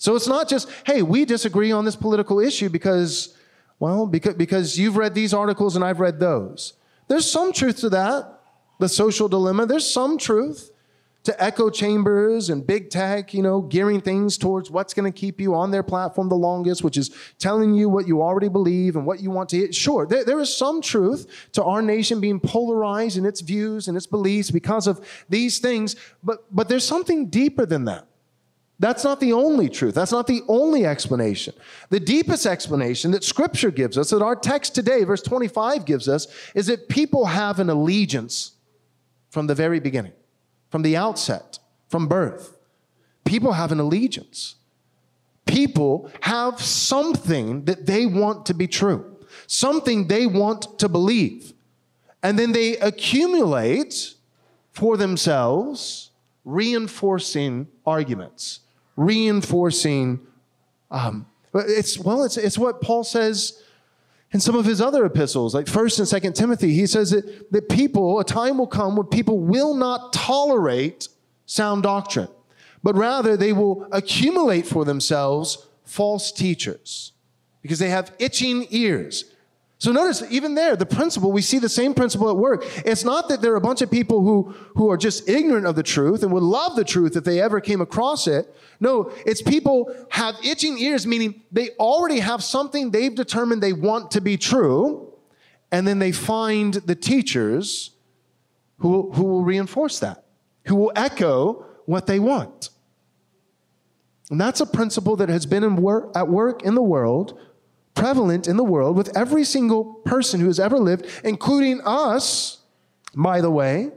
So it's not just, hey, we disagree on this political issue because, well, because, because you've read these articles and I've read those. There's some truth to that, the social dilemma. There's some truth to echo chambers and big tech, you know, gearing things towards what's going to keep you on their platform the longest, which is telling you what you already believe and what you want to hear. Sure, there, there is some truth to our nation being polarized in its views and its beliefs because of these things, but, but there's something deeper than that. That's not the only truth. That's not the only explanation. The deepest explanation that Scripture gives us, that our text today, verse 25, gives us, is that people have an allegiance from the very beginning, from the outset, from birth. People have an allegiance. People have something that they want to be true, something they want to believe. And then they accumulate for themselves reinforcing arguments reinforcing. Um, it's well, it's it's what Paul says in some of his other epistles, like First and Second Timothy. He says that that people, a time will come when people will not tolerate sound doctrine, but rather they will accumulate for themselves false teachers because they have itching ears. So notice, even there, the principle, we see the same principle at work. It's not that there are a bunch of people who, who are just ignorant of the truth and would love the truth if they ever came across it. No, it's people have itching ears, meaning they already have something they've determined they want to be true, and then they find the teachers who, who will reinforce that, who will echo what they want. And that's a principle that has been work, at work in the world prevalent in the world with every single person who has ever lived, including us, by the way,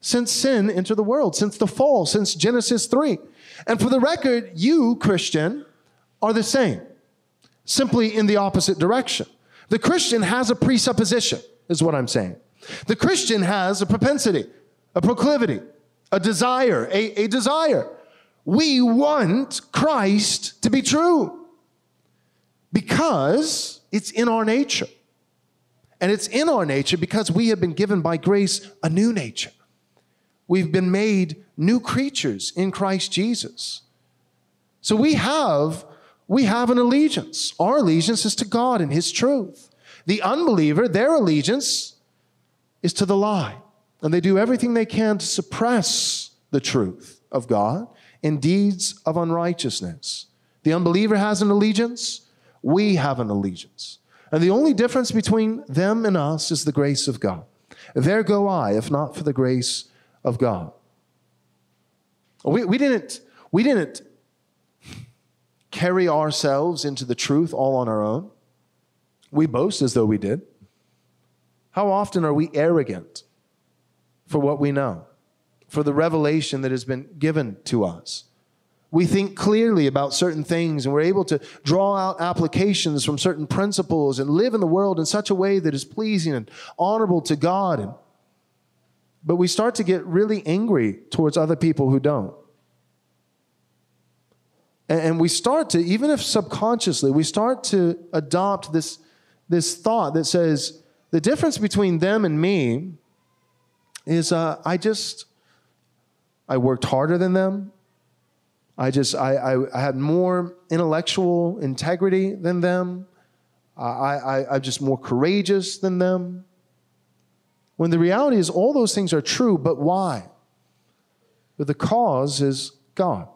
since sin entered the world, since the fall, since Genesis 3. And for the record, you, Christian, are the same, simply in the opposite direction. The Christian has a presupposition, is what I'm saying. The Christian has a propensity, a proclivity, a desire, a, a desire. We want Christ to be true because it's in our nature. And it's in our nature because we have been given by grace a new nature. We've been made new creatures in Christ Jesus. So we have we have an allegiance. Our allegiance is to God and his truth. The unbeliever, their allegiance is to the lie. And they do everything they can to suppress the truth of God in deeds of unrighteousness. The unbeliever has an allegiance we have an allegiance. And the only difference between them and us is the grace of God. There go I, if not for the grace of God. We, we, didn't, we didn't carry ourselves into the truth all on our own. We boast as though we did. How often are we arrogant for what we know, for the revelation that has been given to us? We think clearly about certain things and we're able to draw out applications from certain principles and live in the world in such a way that is pleasing and honorable to God. And, but we start to get really angry towards other people who don't. And, and we start to, even if subconsciously, we start to adopt this, this thought that says the difference between them and me is uh, I just, I worked harder than them. I just, I, I, I had more intellectual integrity than them. I, I, I'm just more courageous than them. When the reality is, all those things are true, but why? But the cause is God.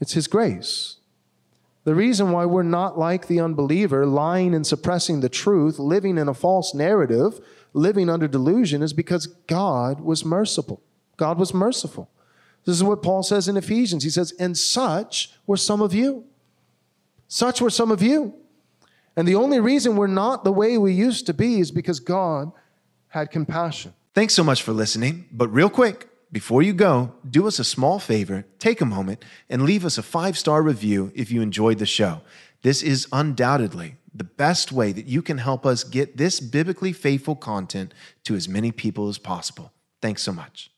It's His grace. The reason why we're not like the unbeliever, lying and suppressing the truth, living in a false narrative, living under delusion, is because God was merciful. God was merciful. This is what Paul says in Ephesians. He says, And such were some of you. Such were some of you. And the only reason we're not the way we used to be is because God had compassion. Thanks so much for listening. But real quick, Before you go, do us a small favor, take a moment, and leave us a five star review if you enjoyed the show. This is undoubtedly the best way that you can help us get this biblically faithful content to as many people as possible. Thanks so much.